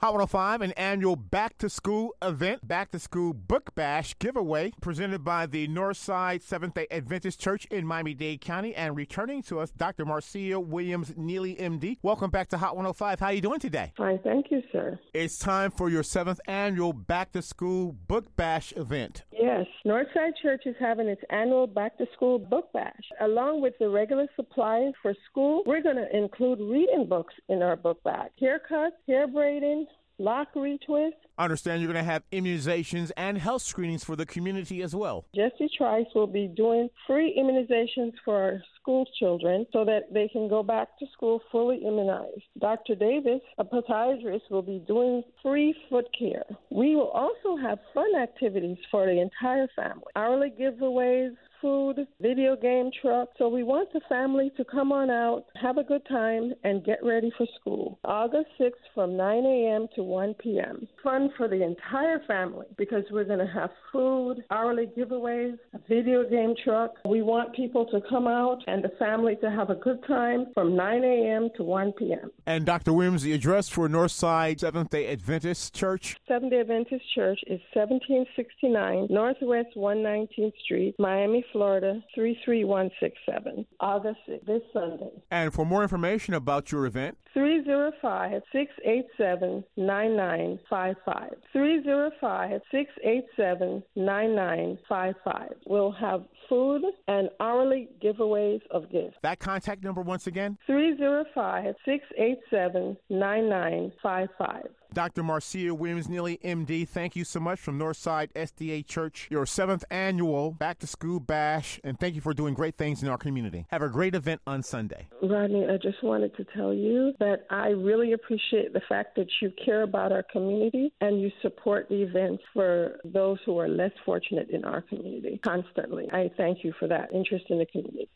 Hot 105, an annual back to school event, back to school book bash giveaway presented by the Northside Seventh day Adventist Church in Miami Dade County. And returning to us, Dr. Marcia Williams Neely, MD. Welcome back to Hot 105. How are you doing today? Fine, thank you, sir. It's time for your seventh annual back to school book bash event. Yes, Northside Church is having its annual back to school book bash. Along with the regular supplies for school, we're going to include reading books in our book bag haircuts, hair braiding, lock retwist. I understand you're going to have immunizations and health screenings for the community as well. Jessie Trice will be doing free immunizations for our school children so that they can go back to school fully immunized. Dr. Davis, a podiatrist, will be doing free foot care. We will also have fun activities for the entire family. Hourly giveaways, food, video game truck. So we want the family to come on out, have a good time, and get ready for school. August 6th from 9 a.m. to 1 p.m. Fun for the entire family because we're going to have food, hourly giveaways, a video game truck. We want people to come out and the family to have a good time from 9 a.m. to 1 p.m. And Dr. Williams, the address for Northside Seventh day Adventist Church? Seventh day Adventist Church is 1769 Northwest 119th Street, Miami, Florida 33167. August 6th, this Sunday. And for more information about your event, 305 687 9955. 305 687 9955. We'll have food and hourly giveaways of gifts. that contact number once again? 305 687 9955. Dr. Marcia Williams Neely, MD, thank you so much from Northside SDA Church, your seventh annual back to school bash, and thank you for doing great things in our community. Have a great event on Sunday. Rodney, I just wanted to tell you that I really appreciate the fact that you care about our community and you support the events for those who are less fortunate in our community constantly. I thank you for that interest in the community.